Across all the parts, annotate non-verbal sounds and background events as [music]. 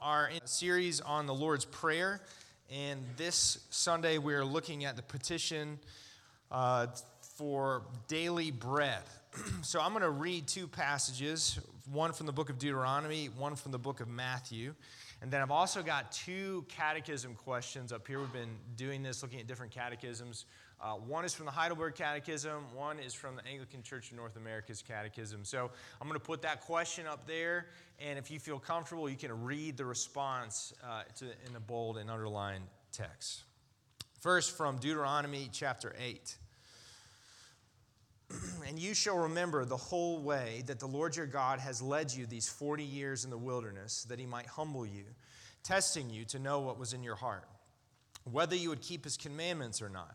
are in a series on the Lord's Prayer, and this Sunday we're looking at the petition uh, for daily bread. [clears throat] so I'm going to read two passages one from the book of Deuteronomy, one from the book of Matthew. And then I've also got two catechism questions up here. We've been doing this, looking at different catechisms. Uh, one is from the Heidelberg Catechism, one is from the Anglican Church of North America's Catechism. So I'm going to put that question up there, and if you feel comfortable, you can read the response uh, to, in the bold and underlined text. First, from Deuteronomy chapter 8. [clears throat] and you shall remember the whole way that the Lord your God has led you these 40 years in the wilderness, that he might humble you, testing you to know what was in your heart, whether you would keep his commandments or not.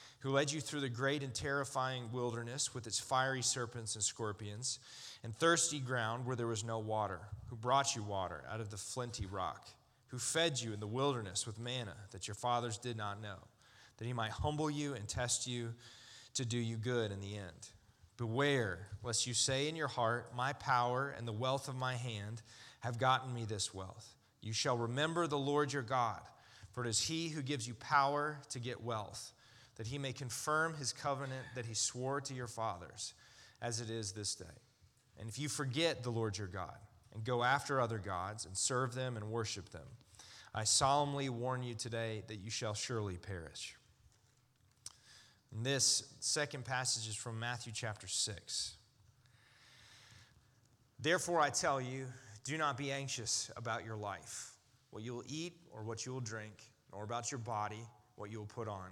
who led you through the great and terrifying wilderness with its fiery serpents and scorpions, and thirsty ground where there was no water, who brought you water out of the flinty rock, who fed you in the wilderness with manna that your fathers did not know, that he might humble you and test you to do you good in the end. Beware lest you say in your heart, My power and the wealth of my hand have gotten me this wealth. You shall remember the Lord your God, for it is he who gives you power to get wealth that he may confirm his covenant that he swore to your fathers, as it is this day. And if you forget the Lord your God and go after other gods and serve them and worship them, I solemnly warn you today that you shall surely perish. And this second passage is from Matthew chapter 6. Therefore, I tell you, do not be anxious about your life, what you will eat or what you will drink, nor about your body, what you will put on.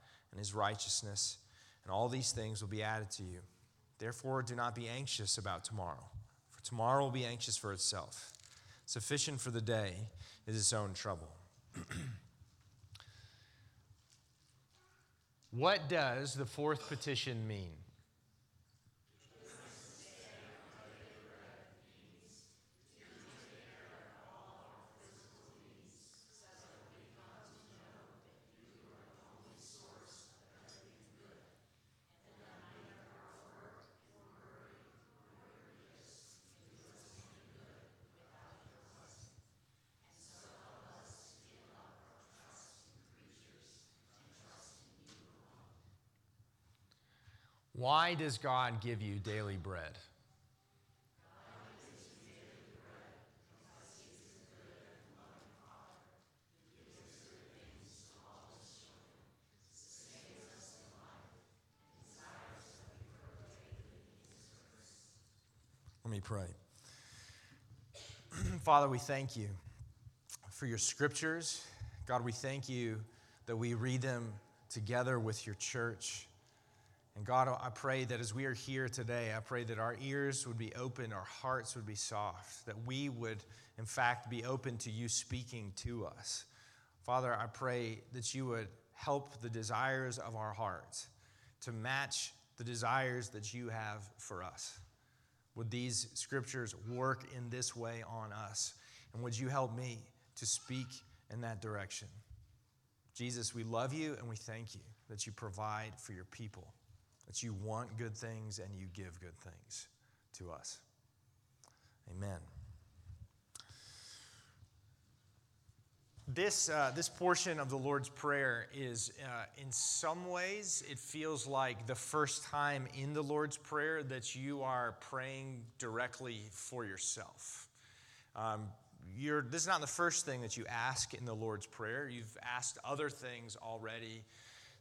and his righteousness, and all these things will be added to you. Therefore, do not be anxious about tomorrow, for tomorrow will be anxious for itself. Sufficient for the day is its own trouble. [clears throat] what does the fourth petition mean? Why does God give you daily bread? Let me pray. [clears throat] Father, we thank you for your scriptures. God, we thank you that we read them together with your church. And God, I pray that as we are here today, I pray that our ears would be open, our hearts would be soft, that we would, in fact, be open to you speaking to us. Father, I pray that you would help the desires of our hearts to match the desires that you have for us. Would these scriptures work in this way on us? And would you help me to speak in that direction? Jesus, we love you and we thank you that you provide for your people, that you want good things and you give good things to us. Amen. This, uh, this portion of the Lord's Prayer is, uh, in some ways, it feels like the first time in the Lord's Prayer that you are praying directly for yourself. Um, this is not the first thing that you ask in the Lord's Prayer. You've asked other things already,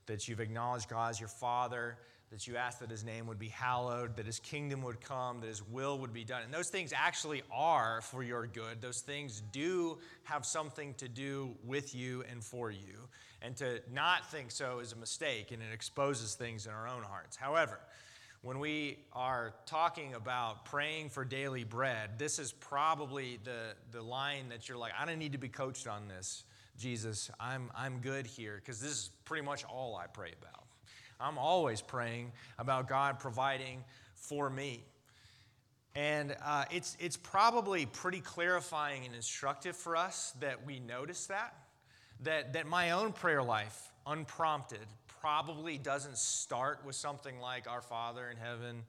that you've acknowledged God as your Father, that you ask that his name would be hallowed, that his kingdom would come, that his will would be done. And those things actually are for your good. Those things do have something to do with you and for you. And to not think so is a mistake, and it exposes things in our own hearts. However, when we are talking about praying for daily bread, this is probably the, the line that you're like, I don't need to be coached on this, Jesus. I'm, I'm good here, because this is pretty much all I pray about. I'm always praying about God providing for me. And uh, it's, it's probably pretty clarifying and instructive for us that we notice that, that, that my own prayer life, unprompted, probably doesn't start with something like Our Father in heaven,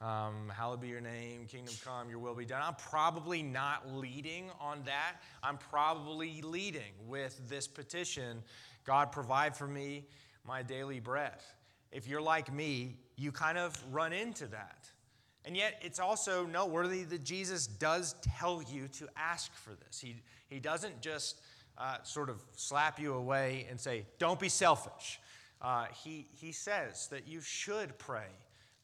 um, hallowed be your name, kingdom come, your will be done. I'm probably not leading on that. I'm probably leading with this petition God, provide for me my daily bread if you're like me, you kind of run into that. And yet, it's also noteworthy that Jesus does tell you to ask for this. He, he doesn't just uh, sort of slap you away and say, don't be selfish. Uh, he, he says that you should pray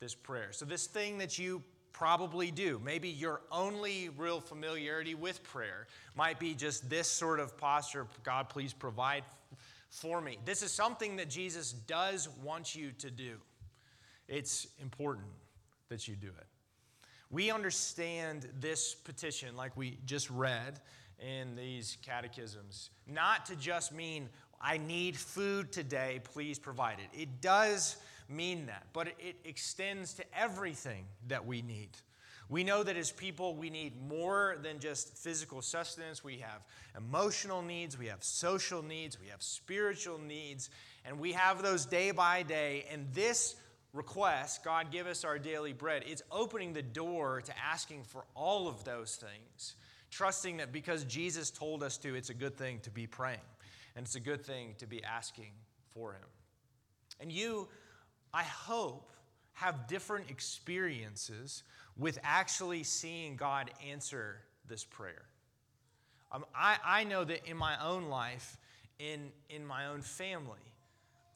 this prayer. So, this thing that you probably do, maybe your only real familiarity with prayer might be just this sort of posture God, please provide for me. This is something that Jesus does want you to do. It's important that you do it. We understand this petition, like we just read in these catechisms, not to just mean, I need food today, please provide it. It does mean that, but it extends to everything that we need. We know that as people, we need more than just physical sustenance. We have emotional needs, we have social needs, we have spiritual needs, and we have those day by day. And this request, God give us our daily bread, it's opening the door to asking for all of those things, trusting that because Jesus told us to, it's a good thing to be praying, and it's a good thing to be asking for Him. And you, I hope, have different experiences with actually seeing God answer this prayer. Um, I, I know that in my own life, in, in my own family,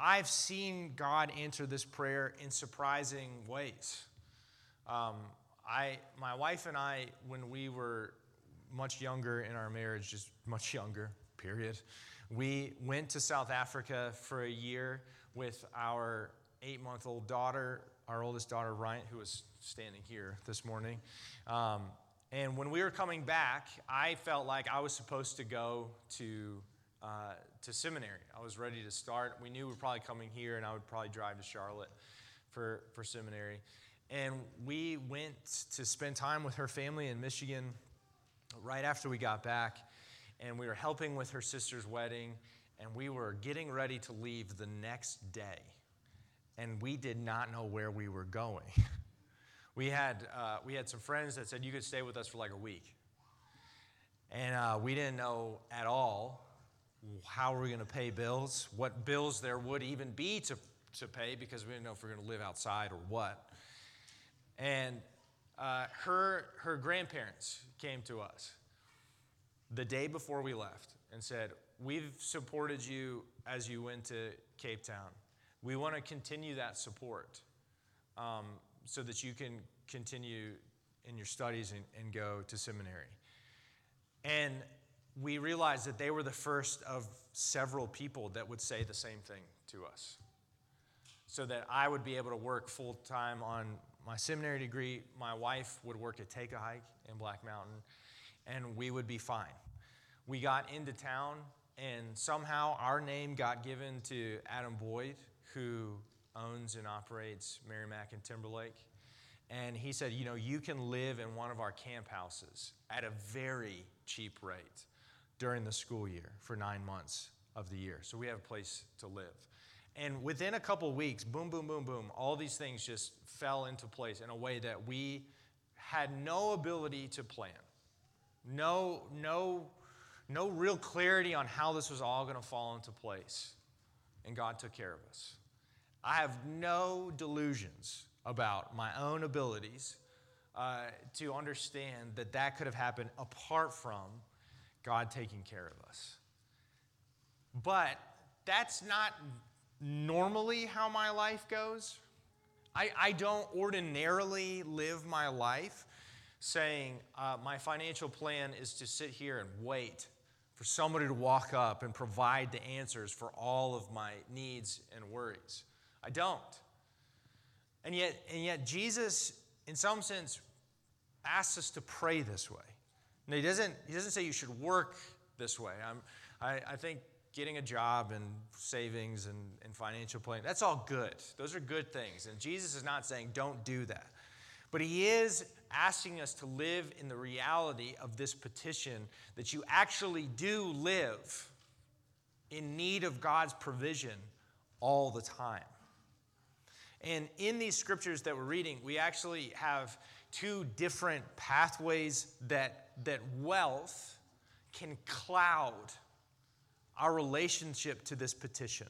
I've seen God answer this prayer in surprising ways. Um, I, my wife and I, when we were much younger in our marriage, just much younger, period, we went to South Africa for a year with our eight month old daughter our oldest daughter, Ryan, who was standing here this morning. Um, and when we were coming back, I felt like I was supposed to go to, uh, to seminary. I was ready to start. We knew we were probably coming here, and I would probably drive to Charlotte for, for seminary. And we went to spend time with her family in Michigan right after we got back. And we were helping with her sister's wedding, and we were getting ready to leave the next day and we did not know where we were going. [laughs] we, had, uh, we had some friends that said you could stay with us for like a week. And uh, we didn't know at all how we were going to pay bills, what bills there would even be to, to pay because we didn't know if we were going to live outside or what. And uh, her, her grandparents came to us the day before we left and said, We've supported you as you went to Cape Town. We want to continue that support um, so that you can continue in your studies and, and go to seminary. And we realized that they were the first of several people that would say the same thing to us. so that I would be able to work full time on my seminary degree. My wife would work at Take a Hike in Black Mountain, and we would be fine. We got into town, and somehow our name got given to Adam Boyd, who owns and operates Merri-Mac and Timberlake. And he said, You know, you can live in one of our camp houses at a very cheap rate during the school year for nine months of the year. So we have a place to live. And within a couple weeks, boom, boom, boom, boom, all these things just fell into place in a way that we had no ability to plan. No, no, no real clarity on how this was all going to fall into place. And God took care of us. I have no delusions about my own abilities uh, to understand that that could have happened apart from God taking care of us. But that's not normally how my life goes. I, I don't ordinarily live my life saying uh, my financial plan is to sit here and wait for somebody to walk up and provide the answers for all of my needs and worries. I don't. And yet, and yet Jesus, in some sense, asks us to pray this way. Now, he doesn't, he doesn't say you should work this way. I'm, I, I think getting a job and savings and, and financial planning, that's all good. Those are good things. And Jesus is not saying don't do that. But he is asking us to live in the reality of this petition that you actually do live in need of God's provision all the time. And in these scriptures that we're reading, we actually have two different pathways that, that wealth can cloud our relationship to this petition.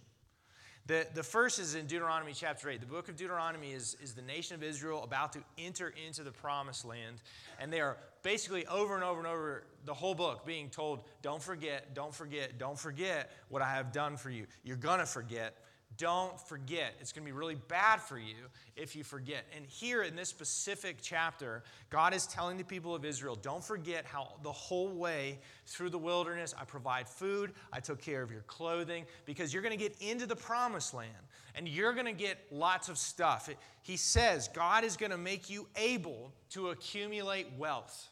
The, the first is in Deuteronomy chapter 8. The book of Deuteronomy is, is the nation of Israel about to enter into the promised land. And they are basically over and over and over the whole book being told, don't forget, don't forget, don't forget what I have done for you. You're going to forget. Don't forget. It's going to be really bad for you if you forget. And here in this specific chapter, God is telling the people of Israel don't forget how the whole way through the wilderness I provide food, I took care of your clothing, because you're going to get into the promised land and you're going to get lots of stuff. He says God is going to make you able to accumulate wealth.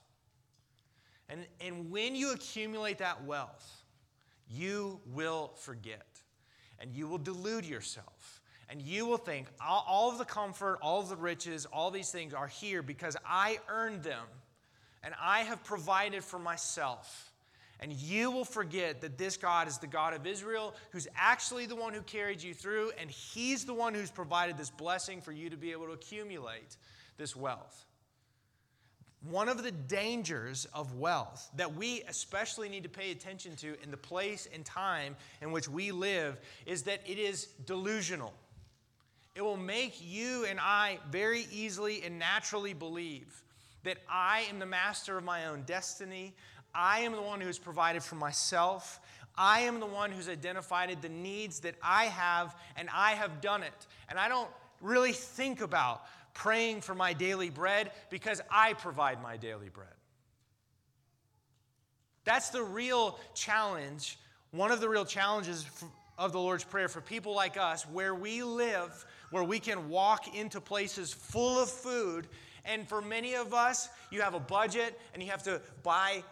And, and when you accumulate that wealth, you will forget and you will delude yourself. And you will think all, of the comfort, all of the riches, all these things are here because I earned them and I have provided for myself. And you will forget that this God is the God of Israel, who's actually the one who carried you through, and He's the one who's provided this blessing for you to be able to accumulate this wealth. One of the dangers of wealth that we especially need to pay attention to in the place and time in which we live is that it is delusional. It will make you and I very easily and naturally believe that I am the master of my own destiny. I am the one who's provided for myself. I am the one who's identified the needs that I have, and I have done it. And I don't really think about praying for my daily bread because I provide my daily bread. That's the real challenge, one of the real challenges of the Lord's Prayer for people like us, where we live, where we can walk into places full of food. And for many of us, you have a budget and you have to buy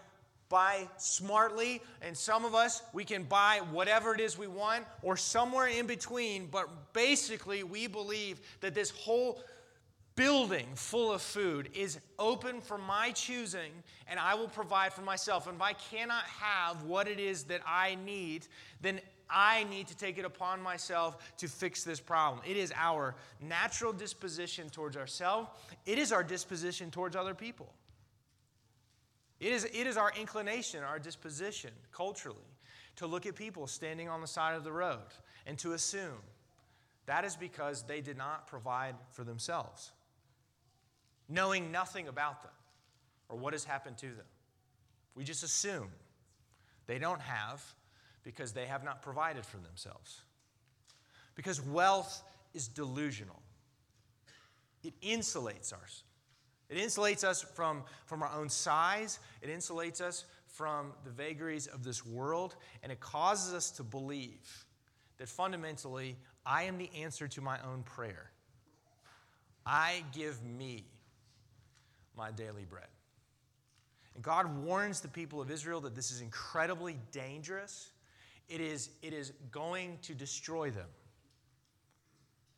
buy smartly, and some of us, we can buy whatever it is we want, or somewhere in between. But basically, we believe that this whole building full of food is open for my choosing, and I will provide for myself. And if I cannot have what it is that I need, then I need to take it upon myself to fix this problem. It is our natural disposition towards ourselves, it is our disposition towards other people. It is, it is our inclination, our disposition culturally to look at people standing on the side of the road and to assume that is because they did not provide for themselves knowing nothing about them or what has happened to them. We just assume they don't have because they have not provided for themselves. Because wealth is delusional, it insulates us. It insulates us from, from our own size, it insulates us from the vagaries of this world, and it causes us to believe that fundamentally I am the answer to my own prayer. I give me my daily bread. And God warns the people of Israel that this is incredibly dangerous. It is, it is going to destroy them,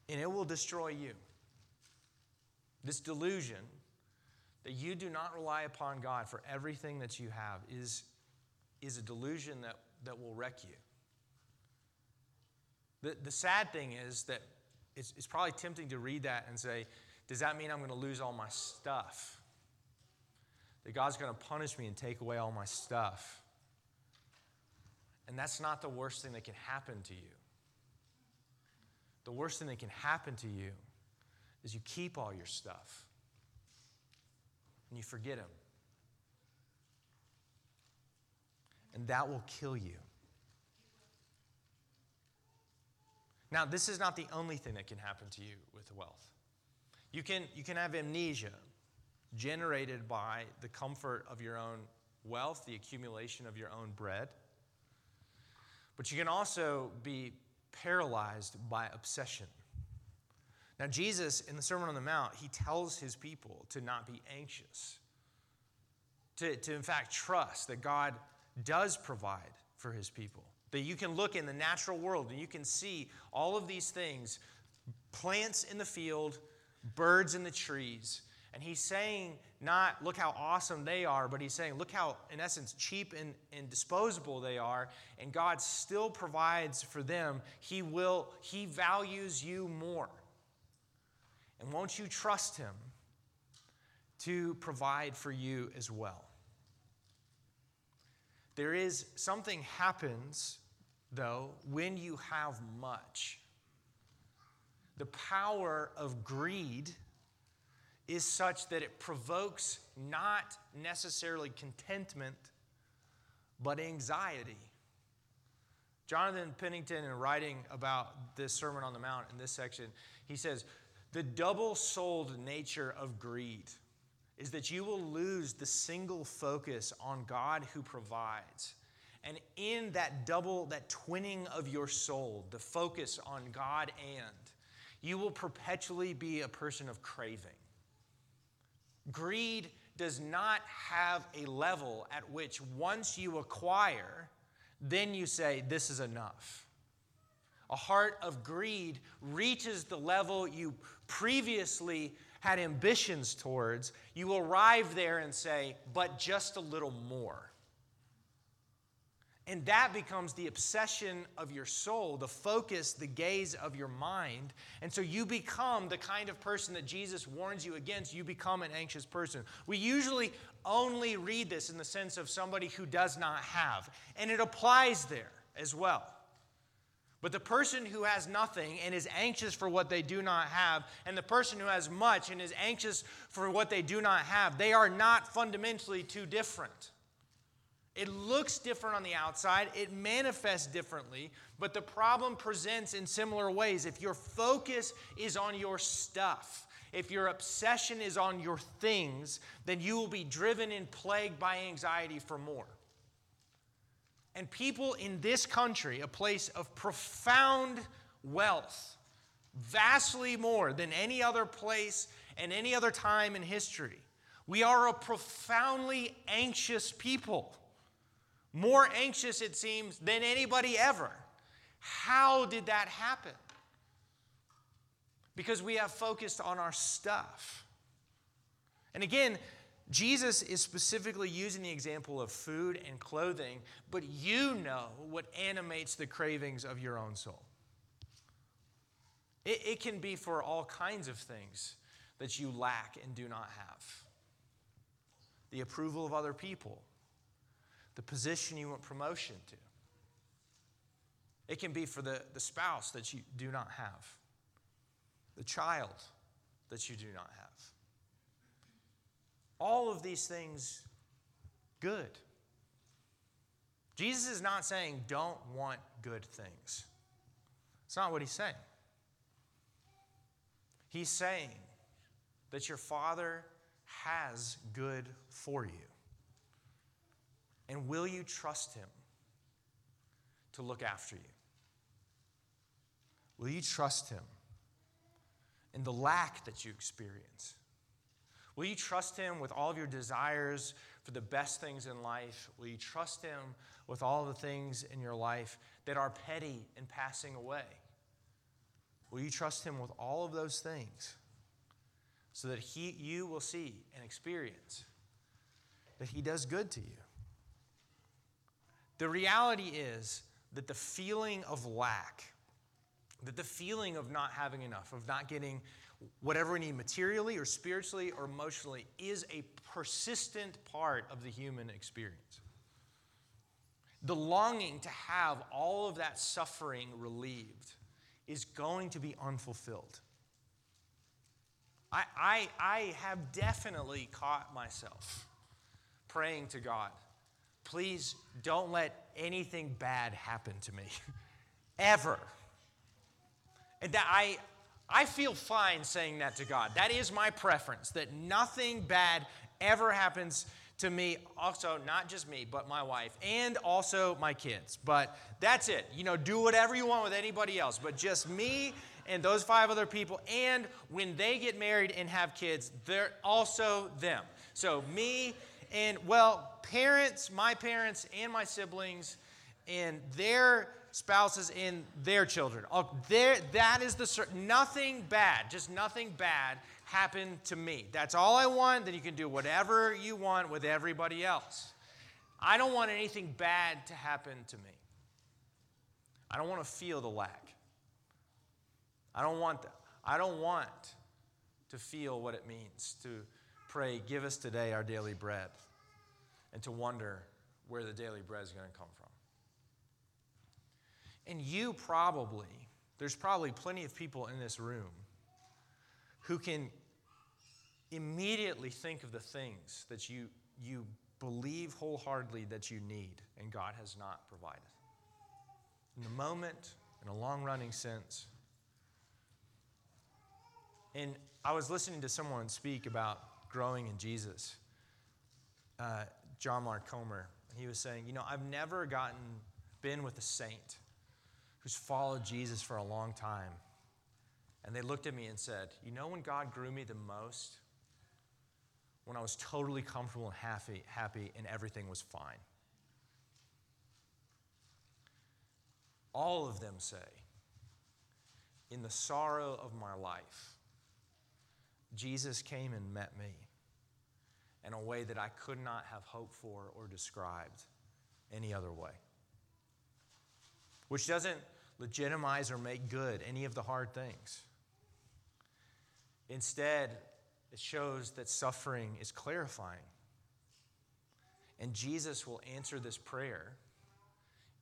and it will destroy you. This delusion that you do not rely upon God for everything that you have is, is a delusion that, that will wreck you. The, the sad thing is that it's, it's probably tempting to read that and say, Does that mean I'm going to lose all my stuff? That God's going to punish me and take away all my stuff. And that's not the worst thing that can happen to you. The worst thing that can happen to you is you keep all your stuff and you forget Him. And that will kill you. Now, this is not the only thing that can happen to you with wealth. You can, you can have amnesia generated by the comfort of your own wealth, the accumulation of your own bread. But you can also be paralyzed by obsession. Now, Jesus, in the Sermon on the Mount, he tells his people to not be anxious, to, to in fact trust that God does provide for his people. That you can look in the natural world and you can see all of these things plants in the field, birds in the trees. And he's saying, not look how awesome they are, but he's saying, look how, in essence, cheap and, and disposable they are. And God still provides for them. He will, he values you more. And won't you trust him to provide for you as well? There is something happens though, when you have much. The power of greed is such that it provokes not necessarily contentment, but anxiety. Jonathan Pennington, in writing about this Sermon on the Mount in this section, he says, The double souled nature of greed is that you will lose the single focus on God who provides and in that double, that twinning of your soul, the focus on God and, you will perpetually be a person of craving. Greed does not have a level at which once you acquire, then you say, This is enough. A heart of greed reaches the level you previously had ambitions towards. You arrive there and say, But just a little more. And that becomes the obsession of your soul, the focus, the gaze of your mind. And so you become the kind of person that Jesus warns you against. You become an anxious person. We usually only read this in the sense of somebody who does not have, and it applies there as well. But the person who has nothing and is anxious for what they do not have, and the person who has much and is anxious for what they do not have, they are not fundamentally too different. It looks different on the outside, it manifests differently, but the problem presents in similar ways. If your focus is on your stuff, if your obsession is on your things, then you will be driven and plagued by anxiety for more. And people in this country, a place of profound wealth, vastly more than any other place and any other time in history, we are a profoundly anxious people more anxious, it seems, than anybody ever. How did that happen? Because we have focused on our stuff. And again, Jesus is specifically using the example of food and clothing, but you know what animates the cravings of your own soul. It, it, can be for all kinds of things that you lack and do not have the approval of other people, the position you want promotion to. It can be for the, the spouse that you do not have, the child that you do not have. All of these things, good. Jesus is not saying don't want good things. It's not what he's saying. He's saying that your Father has good for you. And will you trust Him to look after you? Will you trust Him in the lack that you experience? Will you trust Him with all of your desires for the best things in life? Will you trust Him with all the things in your life that are petty and passing away? Will you trust Him with all of those things so that he, you will see and experience that He does good to you? The reality is that the feeling of lack, that the feeling of not having enough, of not getting whatever we need materially or spiritually or emotionally, is a persistent part of the human experience. The longing to have all of that suffering relieved is going to be unfulfilled. I, I, I have definitely caught myself praying to God, please don't let anything bad happen to me, [laughs] ever. And that I, I feel fine saying that to God. That is my preference, that nothing bad ever happens to me. Also, not just me, but my wife, and also my kids. But that's it. You know, do whatever you want with anybody else, but just me and those five other people. And when they get married and have kids, they're also them. So, me and, well, parents, my parents, and my siblings, and their spouses and their children. Oh, there, that is the nothing bad, just nothing bad happened to me. That's all I want. Then you can do whatever you want with everybody else. I don't want anything bad to happen to me. I don't want to feel the lack. I don't want that. I don't want to feel what it means to pray, give us today our daily bread, and to wonder where the daily bread is going to come from. And you probably, there's probably plenty of people in this room who can immediately think of the things that you, you believe wholeheartedly that you need and God has not provided. In the moment, in a long running sense. And I was listening to someone speak about growing in Jesus, uh, John Mark Comer. He was saying, You know, I've never gotten, been with a saint who's followed Jesus for a long time. And they looked at me and said, You know when God grew me the most? When I was totally comfortable and happy, happy and everything was fine. All of them say, In the sorrow of my life, Jesus came and met me in a way that I could not have hoped for or described any other way which doesn't legitimize or make good any of the hard things. Instead, it shows that suffering is clarifying. And Jesus will answer this prayer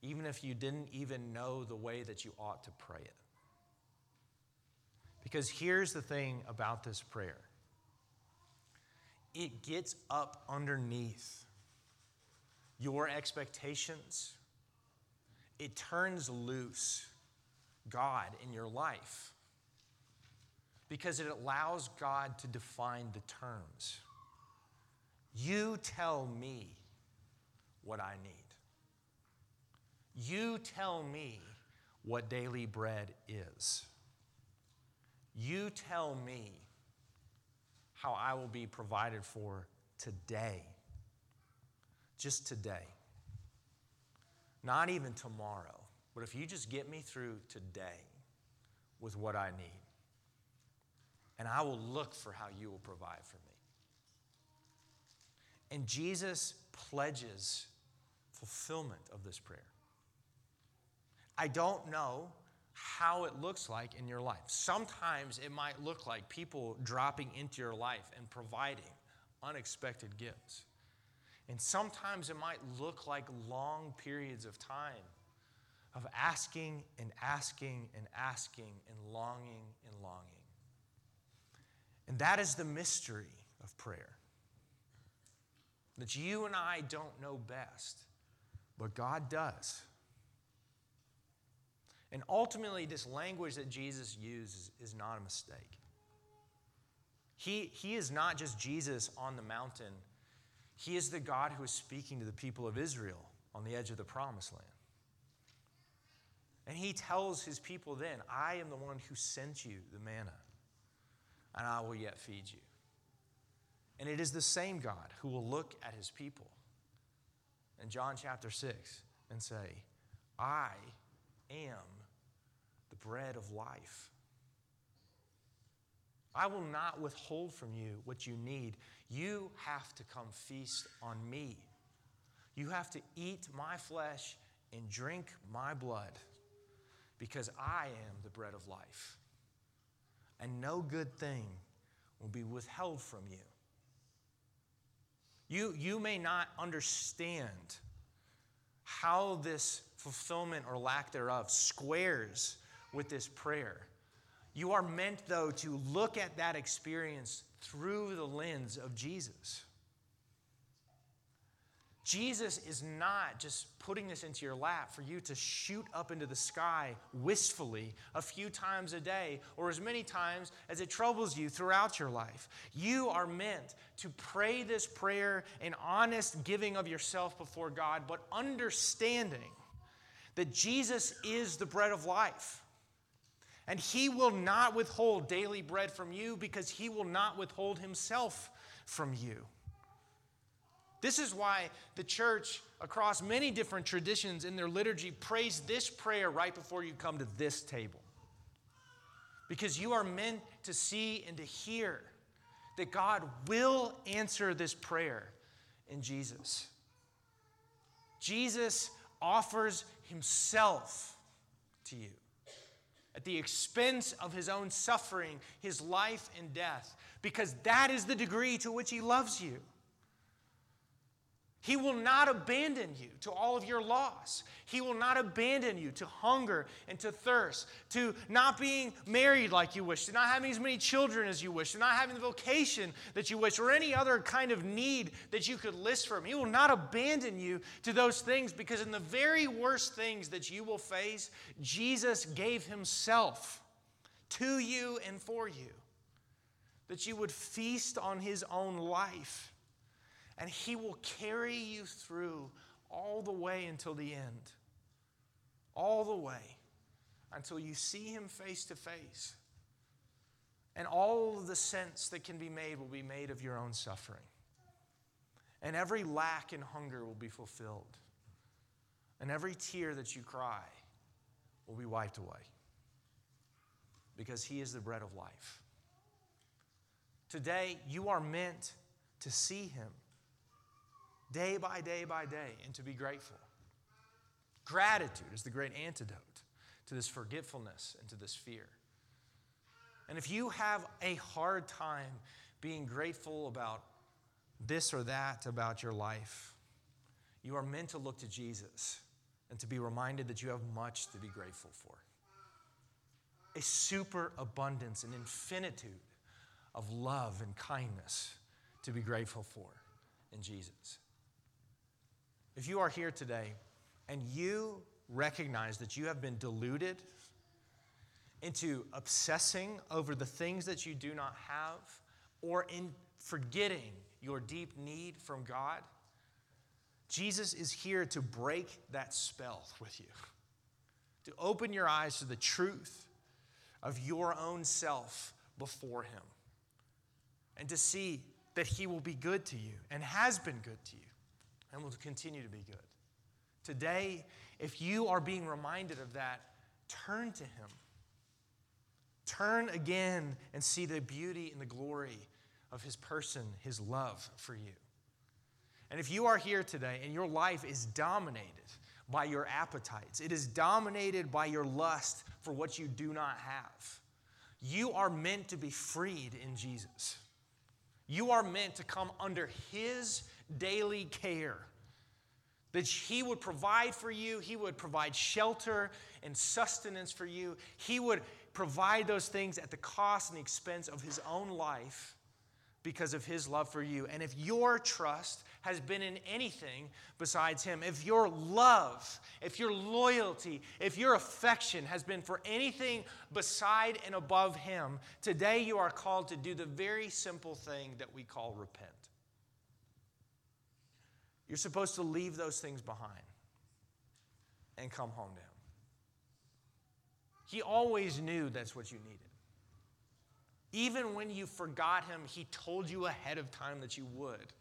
even if you didn't even know the way that you ought to pray it. Because here's the thing about this prayer it gets up underneath your expectations it turns loose God in your life because it allows God to define the terms. You tell me what I need. You tell me what daily bread is. You tell me how I will be provided for today. Just today. Not even tomorrow, but if you just get me through today with what I need, and I will look for how you will provide for me. And Jesus pledges fulfillment of this prayer. I don't know how it looks like in your life. Sometimes it might look like people dropping into your life and providing unexpected gifts. And sometimes it might look like long periods of time of asking and asking and asking and longing and longing. And that is the mystery of prayer. That you and I don't know best, but God does. And ultimately, this language that Jesus uses is not a mistake. He, he is not just Jesus on the mountain he is the God who is speaking to the people of Israel on the edge of the promised land. And he tells his people then, I am the one who sent you the manna, and I will yet feed you. And it is the same God who will look at his people in John chapter 6 and say, I am bread of life. I will not withhold from you what you need. You have to come feast on me. You have to eat my flesh and drink my blood because I am the bread of life. And no good thing will be withheld from you. You, you may not understand how this fulfillment or lack thereof squares with this prayer. You are meant, though, to look at that experience through the lens of Jesus. Jesus is not just putting this into your lap for you to shoot up into the sky wistfully a few times a day or as many times as it troubles you throughout your life. You are meant to pray this prayer in honest giving of yourself before God, but understanding that Jesus is the bread of life. And he will not withhold daily bread from you because he will not withhold himself from you. This is why the church, across many different traditions in their liturgy, prays this prayer right before you come to this table. Because you are meant to see and to hear that God will answer this prayer in Jesus. Jesus offers himself to you at the expense of his own suffering, his life and death, because that is the degree to which he loves you. He will not abandon you to all of your loss. He will not abandon you to hunger and to thirst, to not being married like you wish, to not having as many children as you wish, to not having the vocation that you wish, or any other kind of need that you could list for Him. He will not abandon you to those things because, in the very worst things that you will face, Jesus gave Himself to you and for you, that you would feast on His own life and He will carry you through all the way until the end. All the way until you see Him face to face. And all the sense that can be made will be made of your own suffering. And every lack and hunger will be fulfilled. And every tear that you cry will be wiped away. Because He is the bread of life. Today, you are meant to see Him day by day by day and to be grateful. Gratitude is the great antidote to this forgetfulness and to this fear. And if you have a hard time being grateful about this or that about your life, you are meant to look to Jesus and to be reminded that you have much to be grateful for. A superabundance, an infinitude of love and kindness to be grateful for in Jesus. If you are here today and you recognize that you have been deluded into obsessing over the things that you do not have or in forgetting your deep need from God, Jesus is here to break that spell with you, to open your eyes to the truth of your own self before Him, and to see that He will be good to you and has been good to you and will continue to be good. Today, if you are being reminded of that, turn to Him. Turn again and see the beauty and the glory of His person, His love for you. And if you are here today and your life is dominated by your appetites, it is dominated by your lust for what you do not have, you are meant to be freed in Jesus. You are meant to come under His daily care. That He would provide for you, He would provide shelter and sustenance for you. He would provide those things at the cost and the expense of His own life because of His love for you. And if your trust has been in anything besides Him, if your love, if your loyalty, if your affection has been for anything beside and above Him, today you are called to do the very simple thing that we call repent. You're supposed to leave those things behind and come home to Him. He always knew that's what you needed. Even when you forgot Him, He told you ahead of time that you would.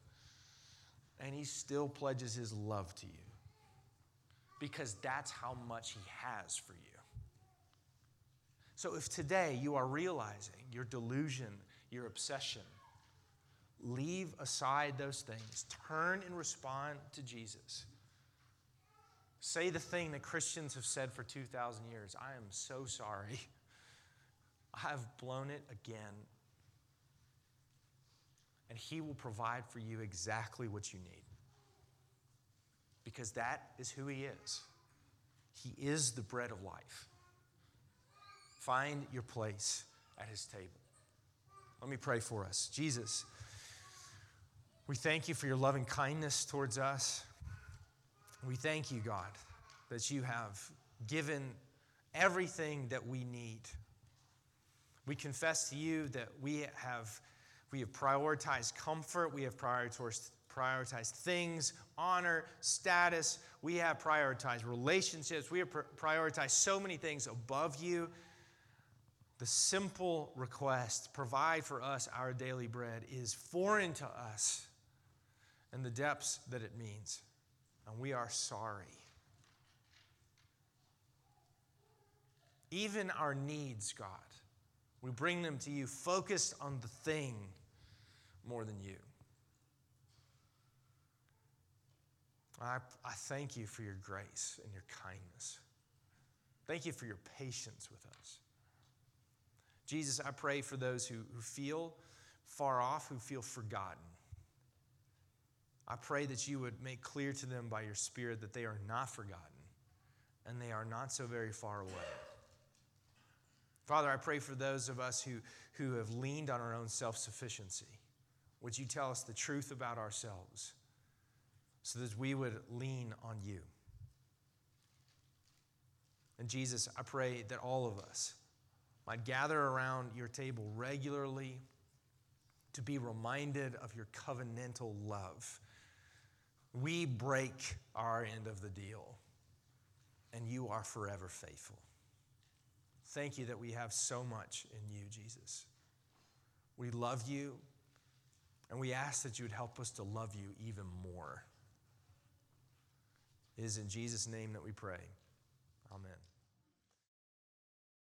And He still pledges His love to you because that's how much He has for you. So if today you are realizing your delusion, your obsession, leave aside those things, turn and respond to Jesus. Say the thing that Christians have said for 2,000 years I am so sorry. [laughs] I've blown it again. And He will provide for you exactly what you need. Because that is who He is. He is the bread of life. Find your place at His table. Let me pray for us. Jesus, we thank you for your loving kindness towards us. We thank you, God, that you have given everything that we need. We confess to you that we have, we have prioritized comfort, we have prioritized, prioritized things, honor, status, we have prioritized relationships, we have prioritized so many things above you. The simple request, provide for us our daily bread, is foreign to us and the depths that it means and we are sorry. Even our needs, God, we bring them to you focused on the thing more than you. I, I thank you for your grace and your kindness. Thank you for your patience with us. Jesus, I pray for those who, who feel far off, who feel forgotten. I pray that you would make clear to them by your Spirit that they are not forgotten and they are not so very far away. Father, I pray for those of us who, who have leaned on our own self sufficiency. Would you tell us the truth about ourselves so that we would lean on you? And Jesus, I pray that all of us might gather around your table regularly to be reminded of your covenantal love we break our end of the deal, and you are forever faithful. Thank you that we have so much in you, Jesus. We love you, and we ask that you would help us to love you even more. It is in Jesus' name that we pray. Amen.